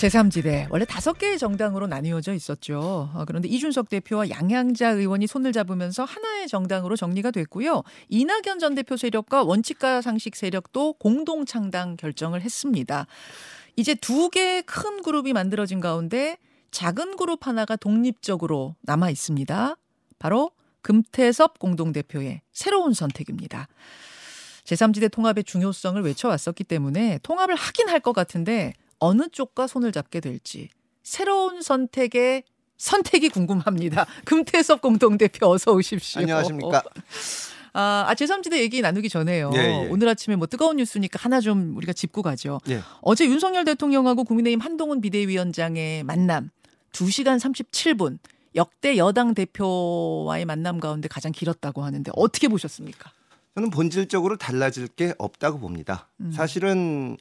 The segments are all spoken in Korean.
제3지대 원래 다섯 개의 정당으로 나뉘어져 있었죠. 어, 그런데 이준석 대표와 양양자 의원이 손을 잡으면서 하나의 정당으로 정리가 됐고요. 이낙연 전 대표 세력과 원칙과 상식 세력도 공동 창당 결정을 했습니다. 이제 두 개의 큰 그룹이 만들어진 가운데 작은 그룹 하나가 독립적으로 남아 있습니다. 바로 금태섭 공동대표의 새로운 선택입니다. 제3지대 통합의 중요성을 외쳐왔었기 때문에 통합을 하긴 할 것 같은데 어느 쪽과 손을 잡게 될지 새로운 선택의 선택이 궁금합니다. 금태섭 공동대표 어서 오십시오. 안녕하십니까. 아, 아 제3지대 얘기 나누기 전에요. 예, 예. 오늘 아침에 뭐 뜨거운 뉴스니까 하나 좀 우리가 짚고 가죠. 예. 어제 윤석열 대통령하고 국민의힘 한동훈 비대위원장의 만남 2시간 37분 역대 여당 대표와의 만남 가운데 가장 길었다고 하는데 어떻게 보셨습니까? 저는 본질적으로 달라질 게 없다고 봅니다. 음. 사실은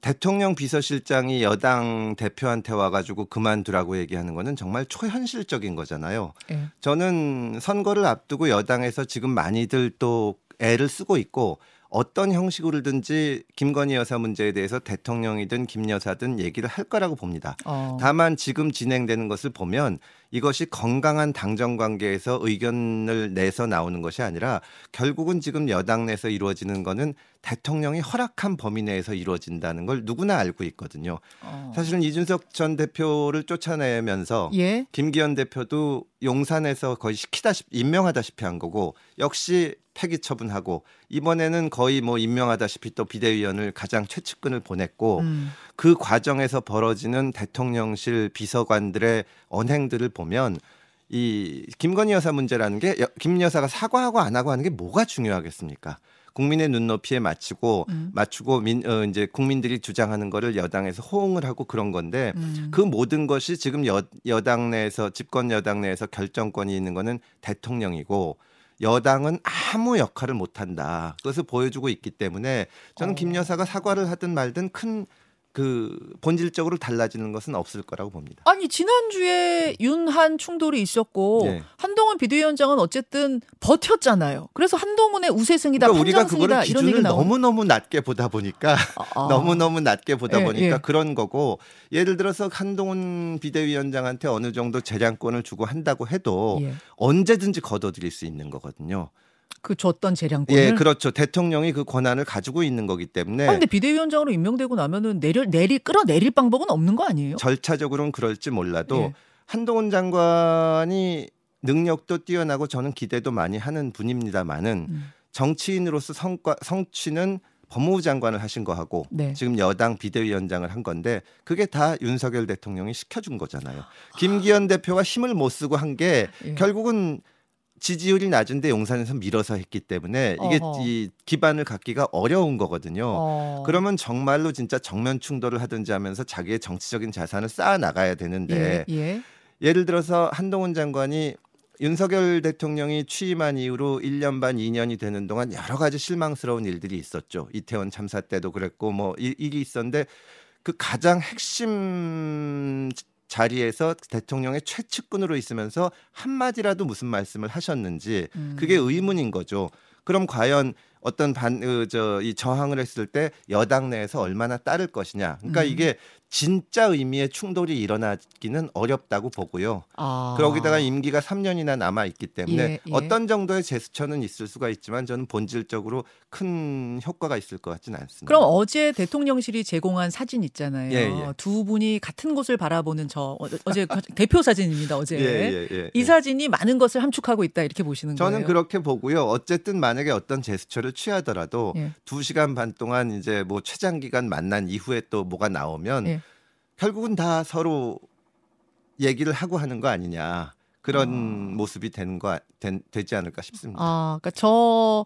대통령 비서실장이 여당 대표한테 와가지고 그만두라고 얘기하는 거는 정말 초현실적인 거잖아요. 예. 저는 선거를 앞두고 여당에서 지금 많이들 또 애를 쓰고 있고 어떤 형식으로든지 김건희 여사 문제에 대해서 대통령이든 김 여사든 얘기를 할 거라고 봅니다. 어. 다만 지금 진행되는 것을 보면 이것이 건강한 당정 관계에서 의견을 내서 나오는 것이 아니라 결국은 지금 여당 내에서 이루어지는 거는 대통령이 허락한 범위 내에서 이루어진다는 걸 누구나 알고 있거든요. 어. 사실은 이준석 전 대표를 쫓아내면서 예. 김기현 대표도 용산에서 거의 시키다시피 임명하다시피 한 거고 역시 폐기 처분하고 이번에는 거의 뭐 임명하다시피 또 비대위원을 가장 최측근을 보냈고 음. 그 과정에서 벌어지는 대통령실 비서관들의 언행들을 보면 이 김건희 여사 문제라는 게 김 여사가 사과하고 안 하고 하는 게 뭐가 중요하겠습니까? 국민의 눈높이에 맞추고 음. 맞추고 민 어, 이제 국민들이 주장하는 거를 여당에서 호응을 하고 그런 건데 음. 그 모든 것이 지금 여, 여당 내에서 집권 여당 내에서 결정권이 있는 거는 대통령이고 여당은 아무 역할을 못 한다. 그것을 보여주고 있기 때문에 저는 어. 김 여사가 사과를 하든 말든 큰 그 본질적으로 달라지는 것은 없을 거라고 봅니다. 아니 지난주에 윤한 충돌이 있었고 네. 한동훈 비대위원장은 어쨌든 버텼잖아요. 그래서 한동훈의 우세승이다, 그러니까 우리가 그거를 기준을 너무 너무 낮게 보다 보니까 아. 너무 너무 낮게 보다 예, 보니까 예. 그런 거고 예를 들어서 한동훈 비대위원장한테 어느 정도 재량권을 주고 한다고 해도 예. 언제든지 거둬들일 수 있는 거거든요. 그 줬던 재량권을. 예, 그렇죠. 대통령이 그 권한을 가지고 있는 거기 때문에 아, 근데 비대위원장으로 임명되고 나면은 내려 내리 끌어내릴 방법은 없는 거 아니에요? 절차적으로는 그럴지 몰라도 예. 한동훈 장관이 능력도 뛰어나고 저는 기대도 많이 하는 분입니다만은 음. 정치인으로서 성과 성취는 법무부 장관을 하신 거하고 네. 지금 여당 비대위원장을 한 건데 그게 다 윤석열 대통령이 시켜준 거잖아요. 김기현 대표가 힘을 못 쓰고 한게 예. 결국은 지지율이 낮은데 용산에서 밀어서 했기 때문에 이게 어허. 이 기반을 갖기가 어려운 거거든요. 어. 그러면 정말로 진짜 정면 충돌을 하든지 하면서 자기의 정치적인 자산을 쌓아 나가야 되는데 예, 예. 예를 들어서 한동훈 장관이 윤석열 대통령이 취임한 이후로 1년 반 2년이 되는 동안 여러 가지 실망스러운 일들이 있었죠. 이태원 참사 때도 그랬고 뭐 이- 일이 있었는데 그 가장 핵심 자리에서 대통령의 최측근으로 있으면서 한마디라도 무슨 말씀을 하셨는지 음. 그게 의문인 거죠. 그럼 과연 어떤 반 저이 저항을 했을 때 여당 내에서 얼마나 따를 것이냐. 그러니까 음. 이게 진짜 의미의 충돌이 일어나기는 어렵다고 보고요. 아. 그러기다가 임기가 3년이나 남아 있기 때문에 예, 예. 어떤 정도의 제스처는 있을 수가 있지만 저는 본질적으로 큰 효과가 있을 것 같지는 않습니다. 그럼 어제 대통령실이 제공한 사진 있잖아요. 예, 예. 두 분이 같은 곳을 바라보는 저 어- 어제 대표 사진입니다. 어제 예, 예, 예, 이 예. 사진이 많은 것을 함축하고 있다 이렇게 보시는 저는 거예요. 그렇게 보고요. 어쨌든 만약에 어떤 제스처를 취하더라도 예. 두 시간 반 동안 이제 뭐 최장 기간 만난 이후에 또 뭐가 나오면 예. 결국은 다 서로 얘기를 하고 하는 거 아니냐 그런 아. 모습이 되는 거 된- 되지 않을까 싶습니다. 아, 그러니까 저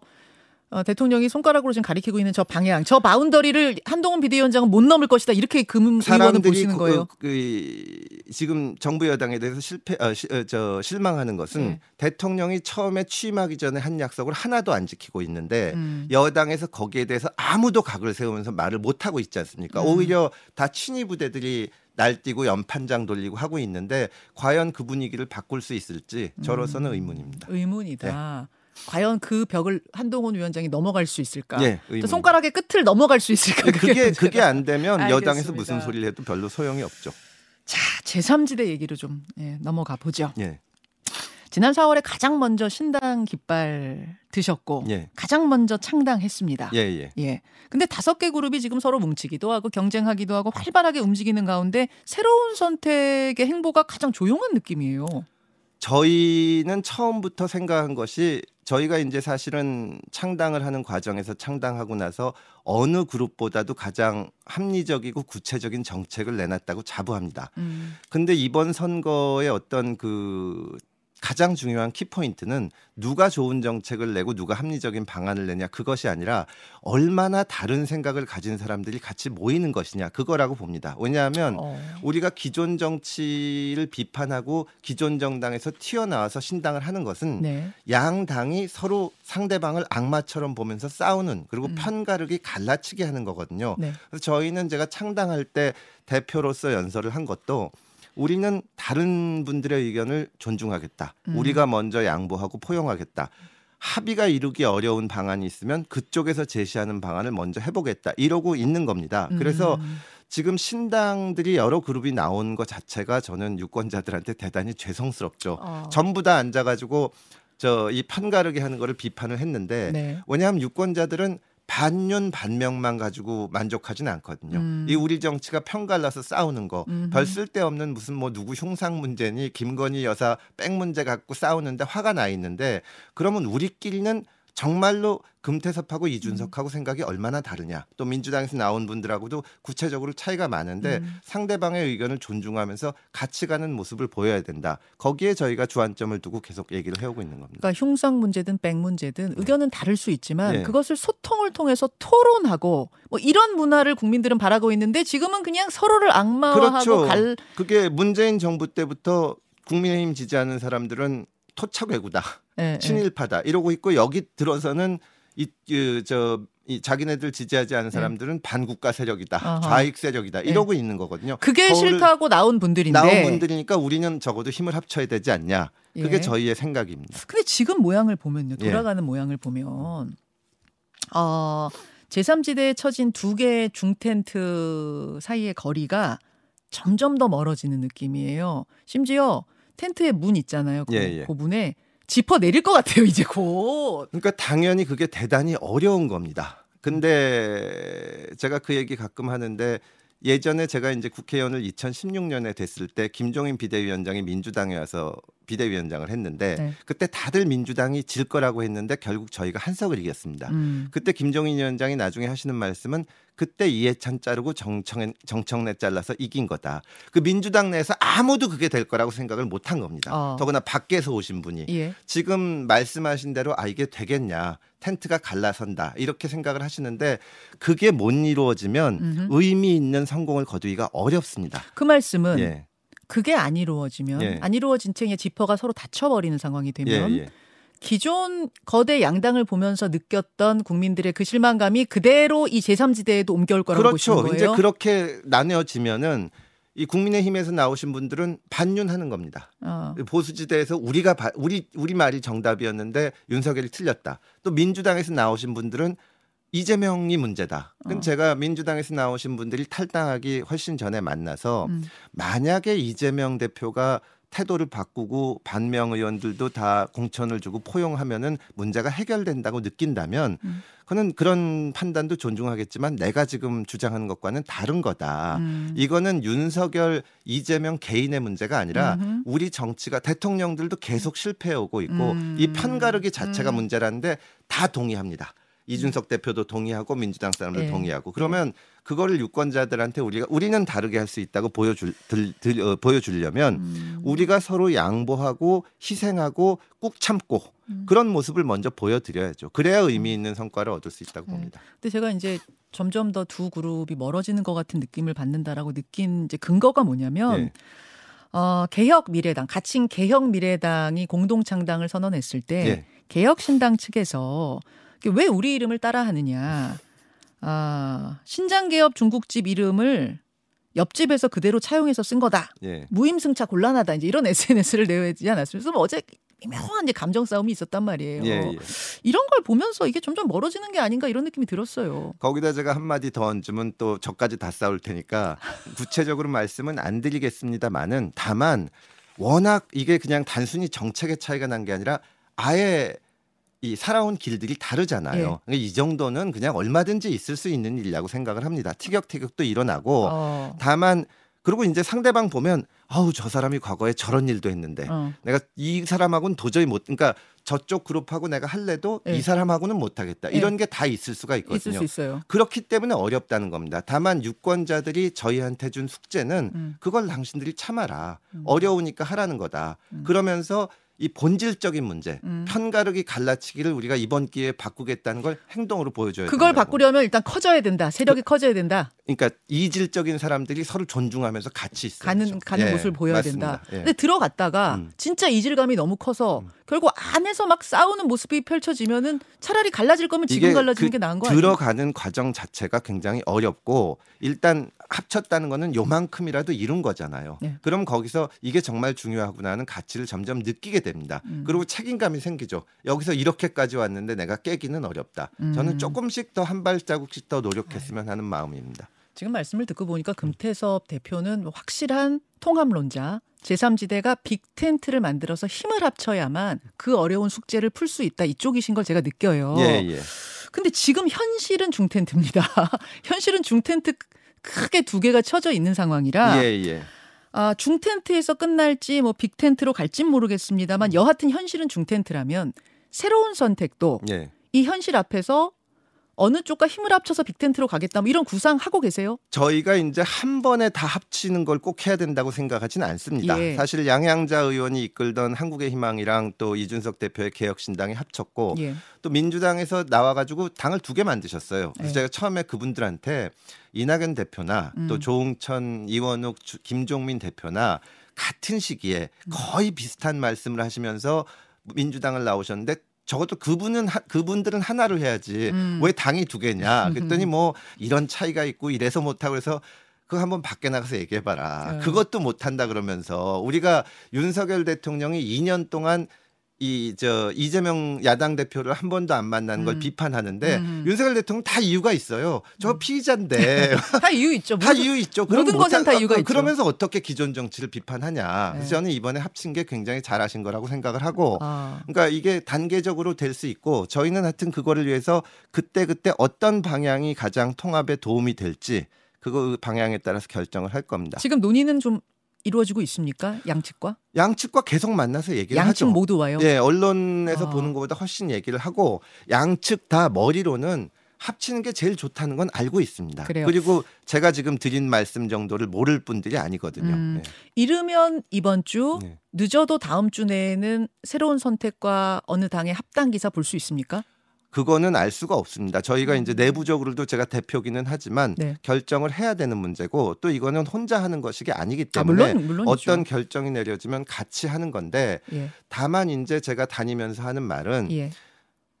어, 대통령이 손가락으로 지금 가리키고 있는 저 방향, 저 바운더리를 한동훈 비대위원장은 못 넘을 것이다 이렇게 금 의원은 보시는 그, 거예요. 그, 그, 지금 정부 여당에 대해서 실패 어, 시, 어, 저 실망하는 것은 네. 대통령이 처음에 취임하기 전에 한 약속을 하나도 안 지키고 있는데 음. 여당에서 거기에 대해서 아무도 각을 세우면서 말을 못 하고 있지 않습니까? 음. 오히려 다 친위 부대들이 날뛰고 연판장 돌리고 하고 있는데 과연 그 분위기를 바꿀 수 있을지 저로서는 음. 의문입니다. 의문이다. 과연 그 벽을 한동훈 위원장이 넘어갈 수 있을까? 예, 또 의문. 손가락의 끝을 넘어갈 수 있을까? 그게 문제가. 그게 안 되면 여당에서 알겠습니다. 무슨 소리를 해도 별로 소용이 없죠. 자, 제3지대 얘기로 좀 예, 넘어가 보죠. 예. 지난 4월에 가장 먼저 신당 깃발 드셨고 예. 가장 먼저 창당했습니다. 예, 예. 예. 근데 다섯 개 그룹이 지금 서로 뭉치기도 하고 경쟁하기도 하고 활발하게 움직이는 가운데 새로운 선택의 행보가 가장 조용한 느낌이에요. 저희는 처음부터 생각한 것이 저희가 이제 사실은 창당을 하는 과정에서 창당하고 나서 어느 그룹보다도 가장 합리적이고 구체적인 정책을 내놨다고 자부합니다. 음. 근데 이번 선거의 어떤 그 가장 중요한 키포인트는 누가 좋은 정책을 내고 누가 합리적인 방안을 내냐 그것이 아니라 얼마나 다른 생각을 가진 사람들이 같이 모이는 것이냐 그거라고 봅니다. 왜냐하면 어. 우리가 기존 정치를 비판하고 기존 정당에서 튀어나와서 신당을 하는 것은 네. 양 당이 서로 상대방을 악마처럼 보면서 싸우는 그리고 음. 편가르기 갈라치게 하는 거거든요. 네. 그래서 저희는 제가 창당할 때 대표로서 연설을 한 것도 우리는 다른 분들의 의견을 존중하겠다. 음. 우리가 먼저 양보하고 포용하겠다. 합의가 이루기 어려운 방안이 있으면 그쪽에서 제시하는 방안을 먼저 해보겠다. 이러고 있는 겁니다. 그래서 음. 지금 신당들이 여러 그룹이 나온 것 자체가 저는 유권자들한테 대단히 죄송스럽죠. 어. 전부 다 앉아가지고 저이 편가르기 하는 거를 비판을 했는데 네. 왜냐하면 유권자들은 반윤 반명만 가지고 만족하지는 않거든요. 음. 이 우리 정치가 편갈라서 싸우는 거, 음흠. 별 쓸데없는 무슨 뭐 누구 흉상 문제니 김건희 여사 백 문제 갖고 싸우는데 화가 나 있는데 그러면 우리끼리는 정말로 금태섭하고 이준석하고 생각이 얼마나 다르냐. 또 민주당에서 나온 분들하고도 구체적으로 차이가 많은데 음. 상대방의 의견을 존중하면서 같이 가는 모습을 보여야 된다. 거기에 저희가 주안점을 두고 계속 얘기를 해오고 있는 겁니다. 그러니까 흉상 문제든 백 문제든 의견은 다를 수 있지만 네. 그것을 소통을 통해서 토론하고 뭐 이런 문화를 국민들은 바라고 있는데 지금은 그냥 서로를 악마화하고 그렇죠. 갈 그게 문재인 정부 때부터 국민의힘 지지하는 사람들은 토착 외구다, 예, 예. 친일파다 이러고 있고 여기 들어서는 이저 이 자기네들 지지하지 않은 사람들은 반국가 세력이다, 예. 아하. 좌익 세력이다 이러고 있는 거거든요. 그게 싫다고 나온 분들인데 나온 분들이니까 우리는 적어도 힘을 합쳐야 되지 않냐. 그게 예. 저희의 생각입니다. 근데 지금 모양을 보면요. 예. 돌아가는 모양을 보면 어 제3지대에 처진 두 개의 중텐트 사이의 거리가 점점 더 멀어지는 느낌이에요. 심지어 텐트의 문 있잖아요. 그, 예, 예. 그 문에 지퍼 내릴 것 같아요. 이제 곧. 그러니까 당연히 그게 대단히 어려운 겁니다. 근데 제가 그 얘기 가끔 하는데 예전에 제가 이제 국회의원을 2016년에 됐을 때 김종인 비대위원장이 민주당에 와서 비대위원장을 했는데 네. 그때 다들 민주당이 질 거라고 했는데 결국 저희가 한석을 이겼습니다. 음. 그때 김종인 위원장이 나중에 하시는 말씀은 그때 이해찬 자르고 정청, 정청래 잘라서 이긴 거다. 그 민주당 내에서 아무도 그게 될 거라고 생각을 못 한 겁니다. 어. 더구나 밖에서 오신 분이. 예. 지금 말씀하신 대로 아 이게 되겠냐 텐트가 갈라선다 이렇게 생각을 하시는데 그게 못 이루어지면 음흠. 의미 있는 성공을 거두기가 어렵습니다. 그 말씀은 예, 그게 안 이루어지면 예. 안 이루어진 채의 지퍼가 서로 닫혀버리는 상황이 예, 되면 예. 기존 거대 양당을 보면서 느꼈던 국민들의 그 실망감이 그대로 이 제3지대에도 옮겨올 거라고 보시는 그렇죠. 거예요. 이제 그렇게 나뉘어지면은 이 국민의힘에서 나오신 분들은 반윤하는 겁니다. 어. 보수지대에서 우리가 바- 우리 우리 말이 정답이었는데 윤석열이 틀렸다. 또 민주당에서 나오신 분들은 이재명이 문제다. 그건 어. 제가 민주당에서 나오신 분들이 탈당하기 훨씬 전에 만나서 음. 만약에 이재명 대표가 태도를 바꾸고 반명 의원들도 다 공천을 주고 포용하면은 문제가 해결된다고 느낀다면 음. 그는 그런 판단도 존중하겠지만 내가 지금 주장하는 것과는 다른 거다. 음. 이거는 윤석열, 이재명 개인의 문제가 아니라 음흠. 우리 정치가 대통령들도 계속 실패해 오고 있고 음. 이 편가르기 자체가 음. 문제라는데 다 동의합니다. 이준석 대표도 동의하고 민주당 사람들 예. 동의하고 그러면 그거를 유권자들한테 우리가 우리는 다르게 할 수 있다고 보여줄 들, 들, 어, 보여주려면 음. 우리가 서로 양보하고 희생하고 꾹 참고 음. 그런 모습을 먼저 보여드려야죠. 그래야 의미 있는 성과를 얻을 수 있다고 네. 봅니다. 근데 제가 이제 점점 더 두 그룹이 멀어지는 것 같은 느낌을 받는다라고 느낀 이제 근거가 뭐냐면 예. 어, 개혁 미래당, 가칭 개혁 미래당이 공동 창당을 선언했을 때 예. 개혁 신당 측에서 왜 우리 이름을 따라하느냐? 아, 신장 개업 중국집 이름을 옆집에서 그대로 차용해서 쓴 거다. 예. 무임승차 곤란하다. 이제 이런 SNS를 내지 않았습니까? 그래서 뭐 어제 미묘한 이제 감정 싸움이 있었단 말이에요. 예, 예. 이런 걸 보면서 이게 점점 멀어지는 게 아닌가 이런 느낌이 들었어요. 거기다 제가 한 마디 더 얹으면 또 저까지 다 싸울 테니까 구체적으로 말씀은 안 드리겠습니다만은 다만 워낙 이게 그냥 단순히 정책의 차이가 난 게 아니라 아예 이 살아온 길들이 다르잖아요. 예. 그러니까 이 정도는 그냥 얼마든지 있을 수 있는 일이라고 생각을 합니다. 티격태격도 일어나고 어. 다만 그리고 이제 상대방 보면 아우 저 사람이 과거에 저런 일도 했는데 어. 내가 이 사람하고는 도저히 못 그러니까 저쪽 그룹하고 내가 할래도 예. 이 사람하고는 못 하겠다. 예. 이런 게 다 있을 수가 있을 있거든요. 수 있어요. 그렇기 때문에 어렵다는 겁니다. 다만 유권자들이 저희한테 준 숙제는 음. 그걸 당신들이 참아라. 음. 어려우니까 하라는 거다. 음. 그러면서 이 본질적인 문제, 음. 편가르기 갈라치기를 우리가 이번 기회에 바꾸겠다는 걸 행동으로 보여줘야 그걸 된다고. 바꾸려면 일단 커져야 된다. 세력이 커져야 된다. 그러니까 이질적인 사람들이 서로 존중하면서 같이 있어요. 가는 가는 모습을 보여야 된다. 예. 근데 들어갔다가 음. 진짜 이질감이 너무 커서 음. 결국 안에서 막 싸우는 모습이 펼쳐지면은 차라리 갈라질 거면 지금 갈라지는 그 게 나은 거 아니에요? 들어가는 과정 자체가 굉장히 어렵고 일단 합쳤다는 거는 요만큼이라도 이룬 거잖아요. 네. 그럼 거기서 이게 정말 중요하구나 하는 가치를 점점 느끼게 됩니다. 음. 그리고 책임감이 생기죠. 여기서 이렇게까지 왔는데 내가 깨기는 어렵다. 음. 저는 조금씩 더 한 발자국씩 더 노력했으면 하는 마음입니다. 지금 말씀을 듣고 보니까 금태섭 대표는 확실한 통합론자. 제3지대가 빅텐트를 만들어서 힘을 합쳐야만 그 어려운 숙제를 풀 수 있다. 이쪽이신 걸 제가 느껴요. 예, 예. 근데 지금 현실은 중텐트입니다. 현실은 중텐트 크게 두 개가 쳐져 있는 상황이라 예, 예. 아, 중텐트에서 끝날지 뭐 빅텐트로 갈진 모르겠습니다만 여하튼 현실은 중텐트라면 새로운 선택도 예. 이 현실 앞에서 어느 쪽과 힘을 합쳐서 빅텐트로 가겠다 뭐 이런 구상 하고 계세요? 저희가 이제 한 번에 다 합치는 걸 꼭 해야 된다고 생각하지는 않습니다. 예. 사실 양양자 의원이 이끌던 한국의 희망이랑 또 이준석 대표의 개혁신당이 합쳤고 예. 또 민주당에서 나와가지고 당을 두 개 만드셨어요. 그래서 네. 제가 처음에 그분들한테 이낙연 대표나 음. 또 조홍천, 이원욱, 주- 김종민 대표나 같은 시기에 음. 거의 비슷한 말씀을 하시면서 민주당을 나오셨는데 적어도 그분은 하- 그분들은 하나를 해야지 음. 왜 당이 두 개냐 그랬더니 뭐 이런 차이가 있고 이래서 못하고 그래서 그거 한번 밖에 나가서 얘기해봐라. 네. 그것도 못한다 그러면서 우리가 윤석열 대통령이 2년 동안 이 저 이재명 야당 대표를 한 번도 안 만난 걸 음. 비판하는데 음. 윤석열 대통령 다 이유가 있어요. 저 피의자인데 다 이유 있죠. 다 모든- 이유 있죠. 모든 것엔 다 이유가 어, 있죠. 그러면서 어떻게 기존 정치를 비판하냐. 그래서 네. 저는 이번에 합친 게 굉장히 잘하신 거라고 생각을 하고 아, 그러니까 이게 단계적으로 될 수 있고 저희는 하여튼 그거를 위해서 그때 그때 어떤 방향이 가장 통합에 도움이 될지 그거 방향에 따라서 결정을 할 겁니다. 지금 논의는 좀 이루어지고 있습니까? 양측과 양측과 계속 만나서 얘기를 양측 하죠. 모두 와요. 예, 언론에서 아. 보는 것보다 훨씬 얘기를 하고 양측 다 머리로는 합치는 게 제일 좋다는 건 알고 있습니다. 그래요. 그리고 제가 지금 드린 말씀 정도를 모를 분들이 아니거든요. 음. 예. 이르면 이번 주 네. 늦어도 다음 주 내에는 새로운 선택과 어느 당의 합당 기사 볼 수 있습니까? 그거는 알 수가 없습니다. 저희가 이제 내부적으로도 제가 대표기는 하지만 음. 네. 결정을 해야 되는 문제고 또 이거는 혼자 하는 것이 아니기 아, 때문에 물론 물론 어떤 결정이 내려지면 같이 하는 건데 예. 다만 이제 제가 다니면서 하는 말은 예.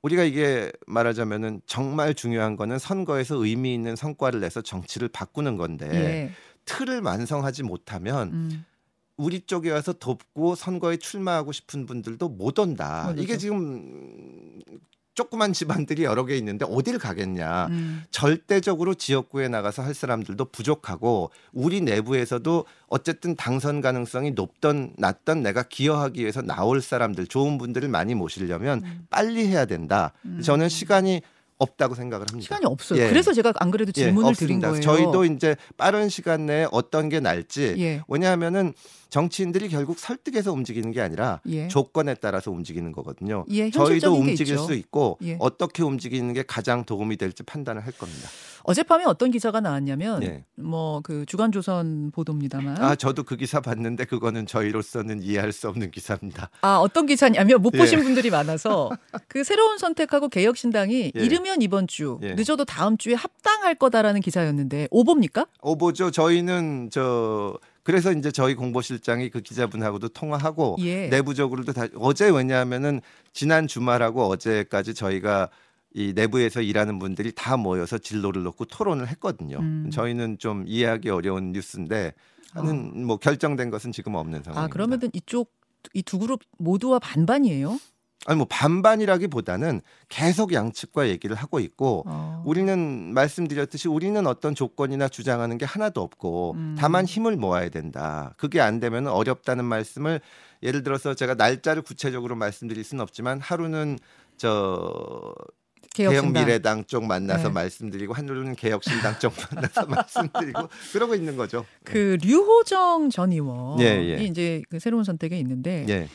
우리가 이게 말하자면은 정말 중요한 거는 선거에서 의미 있는 성과를 내서 정치를 바꾸는 건데 예. 틀을 완성하지 못하면 음. 우리 쪽에 와서 돕고 선거에 출마하고 싶은 분들도 못 온다. 맞아요. 이게 지금 조그만 집안들이 여러 개 있는데 어딜 가겠냐. 음. 절대적으로 지역구에 나가서 할 사람들도 부족하고 우리 내부에서도 어쨌든 당선 가능성이 높던 낮던 내가 기여하기 위해서 나올 사람들 좋은 분들을 많이 모시려면 음. 빨리 해야 된다. 음. 저는 시간이 없다고 생각을 합니다. 시간이 없어요. 예. 그래서 제가 안 그래도 예, 질문을 없습니다. 드린 거예요. 저희도 이제 빠른 시간 내에 어떤 게 날지 예. 왜냐하면은 정치인들이 결국 설득해서 움직이는 게 아니라 예. 조건에 따라서 움직이는 거거든요. 예, 저희도 움직일 있죠. 수 있고 예. 어떻게 움직이는 게 가장 도움이 될지 판단을 할 겁니다. 어젯밤에 어떤 기사가 나왔냐면 예. 뭐그 주간조선 보도입니다만 아 저도 그 기사 봤는데 그거는 저희로서는 이해할 수 없는 기사입니다. 아 어떤 기사냐면 못 예. 보신 분들이 많아서 그 새로운 선택하고 개혁신당이 예. 이르면 이번 주 예. 늦어도 다음 주에 합당할 거다라는 기사였는데 오보입니까? 오보죠. 저희는 저 그래서 이제 저희 공보실장이 그 기자분하고도 통화하고 예. 내부적으로도 다 어제 왜냐하면은 지난 주말하고 어제까지 저희가 이 내부에서 일하는 분들이 다 모여서 진로를 놓고 토론을 했거든요. 음. 저희는 좀 이해하기 어려운 뉴스인데 하는 뭐 결정된 것은 지금 없는 상황입니다. 아 그러면은 이쪽 이 두 그룹 모두와 반반이에요? 아니 뭐 반반이라기보다는 계속 양측과 얘기를 하고 있고 어. 우리는 말씀드렸듯이 우리는 어떤 조건이나 주장하는 게 하나도 없고 음. 다만 힘을 모아야 된다. 그게 안 되면 어렵다는 말씀을 예를 들어서 제가 날짜를 구체적으로 말씀드릴 수는 없지만 하루는 저 개혁신당. 개혁미래당 쪽 만나서 네. 말씀드리고 하루는 개혁신당 쪽 만나서 말씀드리고 그러고 있는 거죠. 그 류호정 전 의원이 예, 예. 이제 그 새로운 선택에 있는데 예.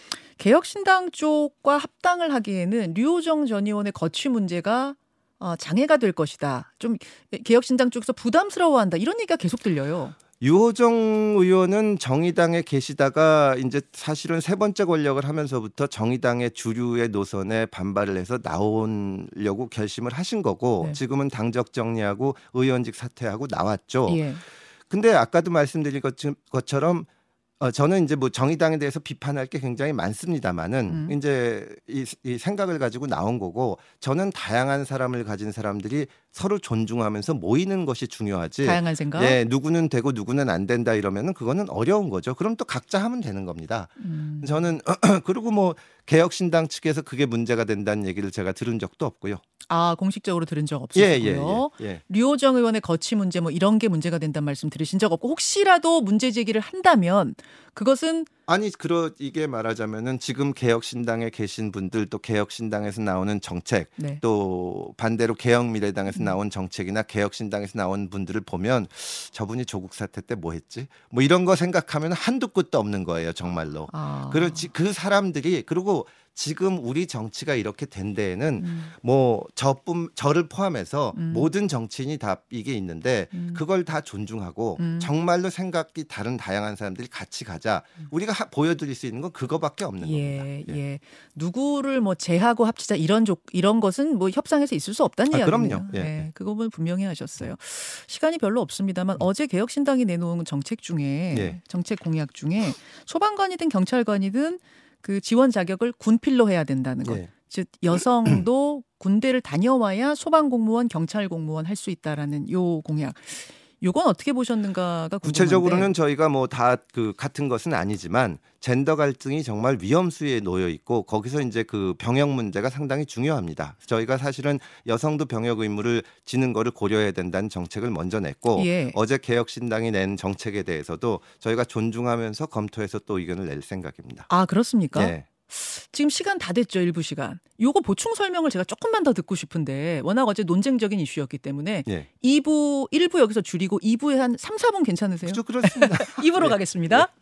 개혁신당 쪽과 합당을 하기에는 류호정 전 의원의 거취 문제가 어, 장애가 될 것이다. 좀 개혁신당 쪽에서 부담스러워한다. 이런 얘기가 계속 들려요. 유호정 의원은 정의당에 계시다가 이제 사실은 세 번째 권력을 하면서부터 정의당의 주류의 노선에 반발을 해서 나오려고 결심을 하신 거고 네. 지금은 당적 정리하고 의원직 사퇴하고 나왔죠. 예. 근데 아까도 말씀드린 것, 것처럼 어, 저는 이제 뭐 정의당에 대해서 비판할 게 굉장히 많습니다만은 음. 이제 이, 이 생각을 가지고 나온 거고 저는 다양한 사람을 가진 사람들이 서로 존중하면서 모이는 것이 중요하지. 다양한 생각. 예, 누구는 되고 누구는 안 된다 이러면은 그거는 어려운 거죠. 그럼 또 각자 하면 되는 겁니다. 음. 저는 그리고 뭐 개혁신당 측에서 그게 문제가 된다는 얘기를 제가 들은 적도 없고요. 아 공식적으로 들은 적 예, 없으시고요. 예, 예, 예. 류호정 의원의 거취 문제 뭐 이런 게 문제가 된다는 말씀 들으신 적 없고 혹시라도 문제 제기를 한다면 그것은 아니 그러 이게 말하자면은 지금 개혁신당에 계신 분들 또 개혁신당에서 나오는 정책 네. 또 반대로 개혁미래당에서 음. 나온 정책이나 개혁신당에서 나온 분들을 보면 저분이 조국 사태 때 뭐 했지? 뭐 이런 거 생각하면 한두 끝도 없는 거예요, 정말로. 아. 그렇지 그 사람들이 그리고 지금 우리 정치가 이렇게 된 데에는 음, 뭐 저뿐 저를 포함해서 음. 모든 정치인이 다 이게 있는데 음. 그걸 다 존중하고 음. 정말로 생각이 다른 다양한 사람들이 같이 가자. 우리가 하- 보여드릴 수 있는 건 그거밖에 없는 예, 겁니다. 예. 누구를 뭐 제하고 합치자 이런 족 이런 것은 뭐 협상에서 있을 수 없다는 아, 이야기네요. 그럼요. 예, 예. 그거는 분명히 하셨어요. 시간이 별로 없습니다만 어제 개혁신당이 내놓은 정책 중에 예. 정책 공약 중에 소방관이든 경찰관이든 그 지원 자격을 군필로 해야 된다는 것. 예. 즉 여성도 군대를 다녀와야 소방 공무원, 경찰 공무원 할 수 있다라는 요 공약. 요건 어떻게 보셨는가가 궁금한데. 구체적으로는 저희가 뭐 다 그 같은 것은 아니지만 젠더 갈등이 정말 위험수에 놓여 있고 거기서 이제 그 병역 문제가 상당히 중요합니다. 저희가 사실은 여성도 병역 의무를 지는 거를 고려해야 된다는 정책을 먼저 냈고 예. 어제 개혁신당이 낸 정책에 대해서도 저희가 존중하면서 검토해서 또 의견을 낼 생각입니다. 아 그렇습니까? 예. 지금 시간 다 됐죠, 일부 시간. 요거 보충 설명을 제가 조금만 더 듣고 싶은데 워낙 어제 논쟁적인 이슈였기 때문에 예. 2부 1부 여기서 줄이고 2부에 한 3, 4분 괜찮으세요? 그죠 그렇습니다. 2부로 예. 가겠습니다.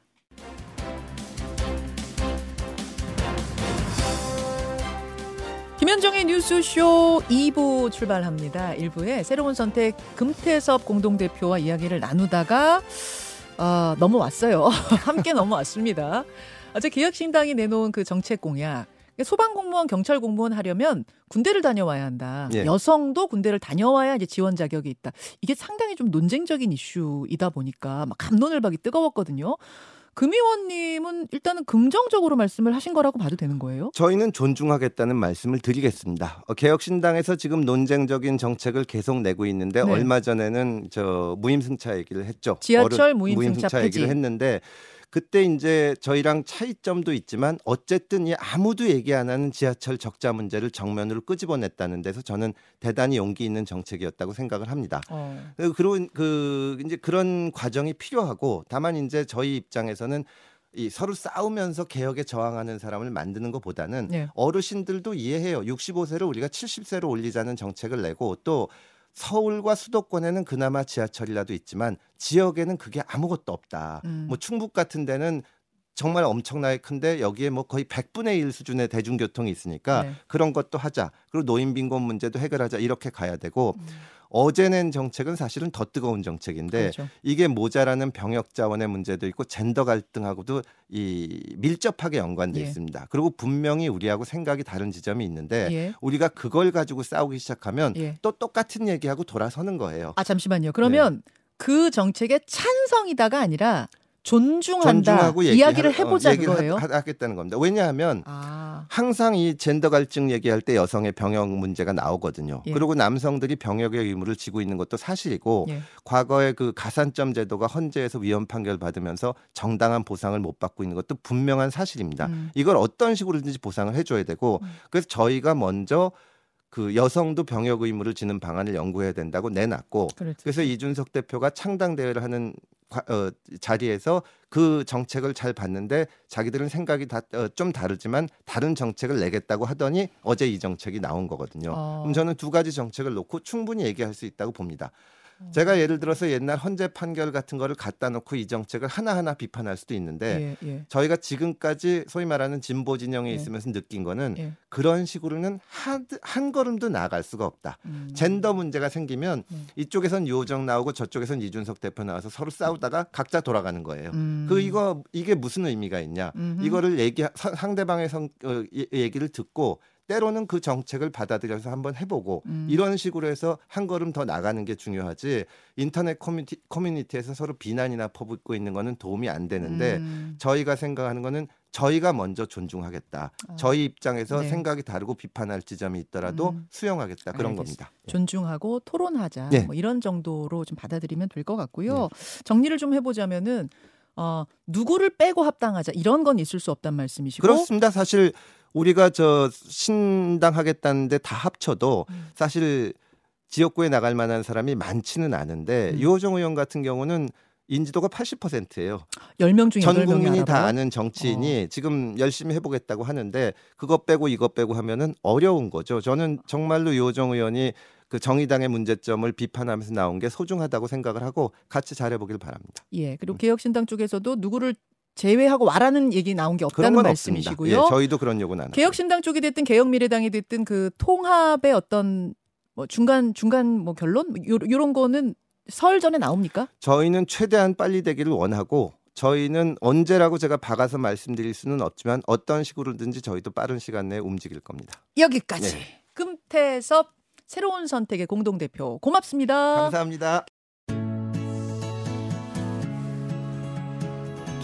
김현정의 뉴스쇼 2부 출발합니다. 1부에 새로운 선택 금태섭 공동대표와 이야기를 나누다가 어, 넘어왔어요. 함께 넘어왔습니다. 어제 개혁신당이 내놓은 그 정책 공약. 소방 공무원, 경찰 공무원 하려면 군대를 다녀와야 한다. 예. 여성도 군대를 다녀와야 이제 지원 자격이 있다. 이게 상당히 좀 논쟁적인 이슈이다 보니까 막 감론을 박이 뜨거웠거든요. 금 의원님은 일단은 긍정적으로 말씀을 하신 거라고 봐도 되는 거예요? 저희는 존중하겠다는 말씀을 드리겠습니다. 어, 개혁신당에서 지금 논쟁적인 정책을 계속 내고 있는데 네. 얼마 전에는 저 무임승차 얘기를 했죠. 지하철 어른- 무임승차 폐지. 얘기를 했는데 그때 이제 저희랑 차이점도 있지만 어쨌든 이 아무도 얘기 안 하는 지하철 적자 문제를 정면으로 끄집어냈다는 데서 저는 대단히 용기 있는 정책이었다고 생각을 합니다. 어. 그- 그런 그 이제 그런 과정이 필요하고 다만 이제 저희 입장에서는 이 서로 싸우면서 개혁에 저항하는 사람을 만드는 것보다는 네. 어르신들도 이해해요. 65세를 우리가 70세로 올리자는 정책을 내고 또 서울과 수도권에는 그나마 지하철이라도 있지만 지역에는 그게 아무것도 없다. 음. 뭐 충북 같은 데는 정말 엄청나게 큰데 여기에 뭐 거의 100분의 1 수준의 대중교통이 있으니까 네. 그런 것도 하자. 그리고 노인 빈곤 문제도 해결하자. 이렇게 가야 되고 음. 어제 낸 정책은 사실은 더 뜨거운 정책인데 그렇죠. 이게 모자라는 병역 자원의 문제도 있고 젠더 갈등하고도 이 밀접하게 연관돼 예. 있습니다. 그리고 분명히 우리하고 생각이 다른 지점이 있는데 예. 우리가 그걸 가지고 싸우기 시작하면 예. 또 똑같은 얘기하고 돌아서는 거예요. 아 잠시만요. 그러면 네. 그 정책의 찬성이다가 아니라 존중한다. 존중하고 이야기를 어, 해보자 얘기를 그거예요. 하, 하겠다는 겁니다. 왜냐하면 아, 항상 이 젠더 갈증 얘기할 때 여성의 병역 문제가 나오거든요. 예. 그리고 남성들이 병역의 의무를 지고 있는 것도 사실이고 예. 과거에 그 가산점 제도가 헌재에서 위헌 판결 받으면서 정당한 보상을 못 받고 있는 것도 분명한 사실입니다. 음. 이걸 어떤 식으로든지 보상을 해줘야 되고 음. 그래서 저희가 먼저 그 여성도 병역 의무를 지는 방안을 연구해야 된다고 내놨고 그렇죠. 그래서 이준석 대표가 창당 대회를 하는 과- 어, 자리에서 그 정책을 잘 봤는데 자기들은 생각이 다, 어, 좀 다르지만 다른 정책을 내겠다고 하더니 어제 이 정책이 나온 거거든요. 어. 그럼 저는 두 가지 정책을 놓고 충분히 얘기할 수 있다고 봅니다. 어. 제가 예를 들어서 옛날 헌재 판결 같은 거를 갖다 놓고 이 정책을 하나하나 비판할 수도 있는데 예, 예. 저희가 지금까지 소위 말하는 진보 진영에 예. 있으면서 느낀 거는 예. 그런 식으로는 한, 한 걸음도 나아갈 수가 없다. 음. 젠더 문제가 생기면 음. 이쪽에선 유호정 나오고 저쪽에선 이준석 대표 나와서 서로 싸우다가 각자 돌아가는 거예요. 음. 그 이거 이게 무슨 의미가 있냐? 음흠. 이거를 얘기 사- 상대방의 성, 어, 이- 얘기를 듣고 때로는 그 정책을 받아들여서 한번 해보고 음. 이런 식으로 해서 한 걸음 더 나가는 게 중요하지 인터넷 커뮤니티, 커뮤니티에서 서로 비난이나 퍼붓고 있는 거는 도움이 안 되는데 음. 저희가 생각하는 거는 저희가 먼저 존중하겠다. 아. 저희 입장에서 네. 생각이 다르고 비판할 지점이 있더라도 음. 수용하겠다 그런 알겠습니다. 겁니다. 존중하고 토론하자 네. 뭐 이런 정도로 좀 받아들이면 될 것 같고요. 정리를 좀 해보자면은 어, 누구를 빼고 합당하자 이런 건 있을 수 없단 말씀이시고 그렇습니다. 사실 우리가 저 신당하겠다는데 다 합쳐도 음. 사실 지역구에 나갈 만한 사람이 많지는 않은데 음. 유호정 의원 같은 경우는 인지도가 80%예요. 10명 중에 전 8명이 국민이 다? 어. 아는 정치인이 지금 열심히 해보겠다고 하는데 그것 빼고 이것 빼고 하면은 어려운 거죠. 저는 정말로 유호정 의원이 그 정의당의 문제점을 비판하면서 나온 게 소중하다고 생각을 하고 같이 잘해보길 바랍니다. 예. 그리고 개혁신당 쪽에서도 누구를 제외하고 와라는 얘기 나온 게 없다는. 말씀이시고요. 예, 저희도 그런 요구는 안. 개혁신당 쪽이 됐든 개혁미래당이 됐든 그 통합의 어떤 뭐 중간 중간 뭐 결론 뭐 요, 요런 거는 설 전에 나옵니까? 저희는 최대한 빨리 되기를 원하고 저희는 언제라고 제가 박아서 말씀드릴 수는 없지만 어떤 식으로든지 저희도 빠른 시간 내에 움직일 겁니다. 여기까지. 네. 금태섭 새로운 선택의 공동대표 고맙습니다. 감사합니다.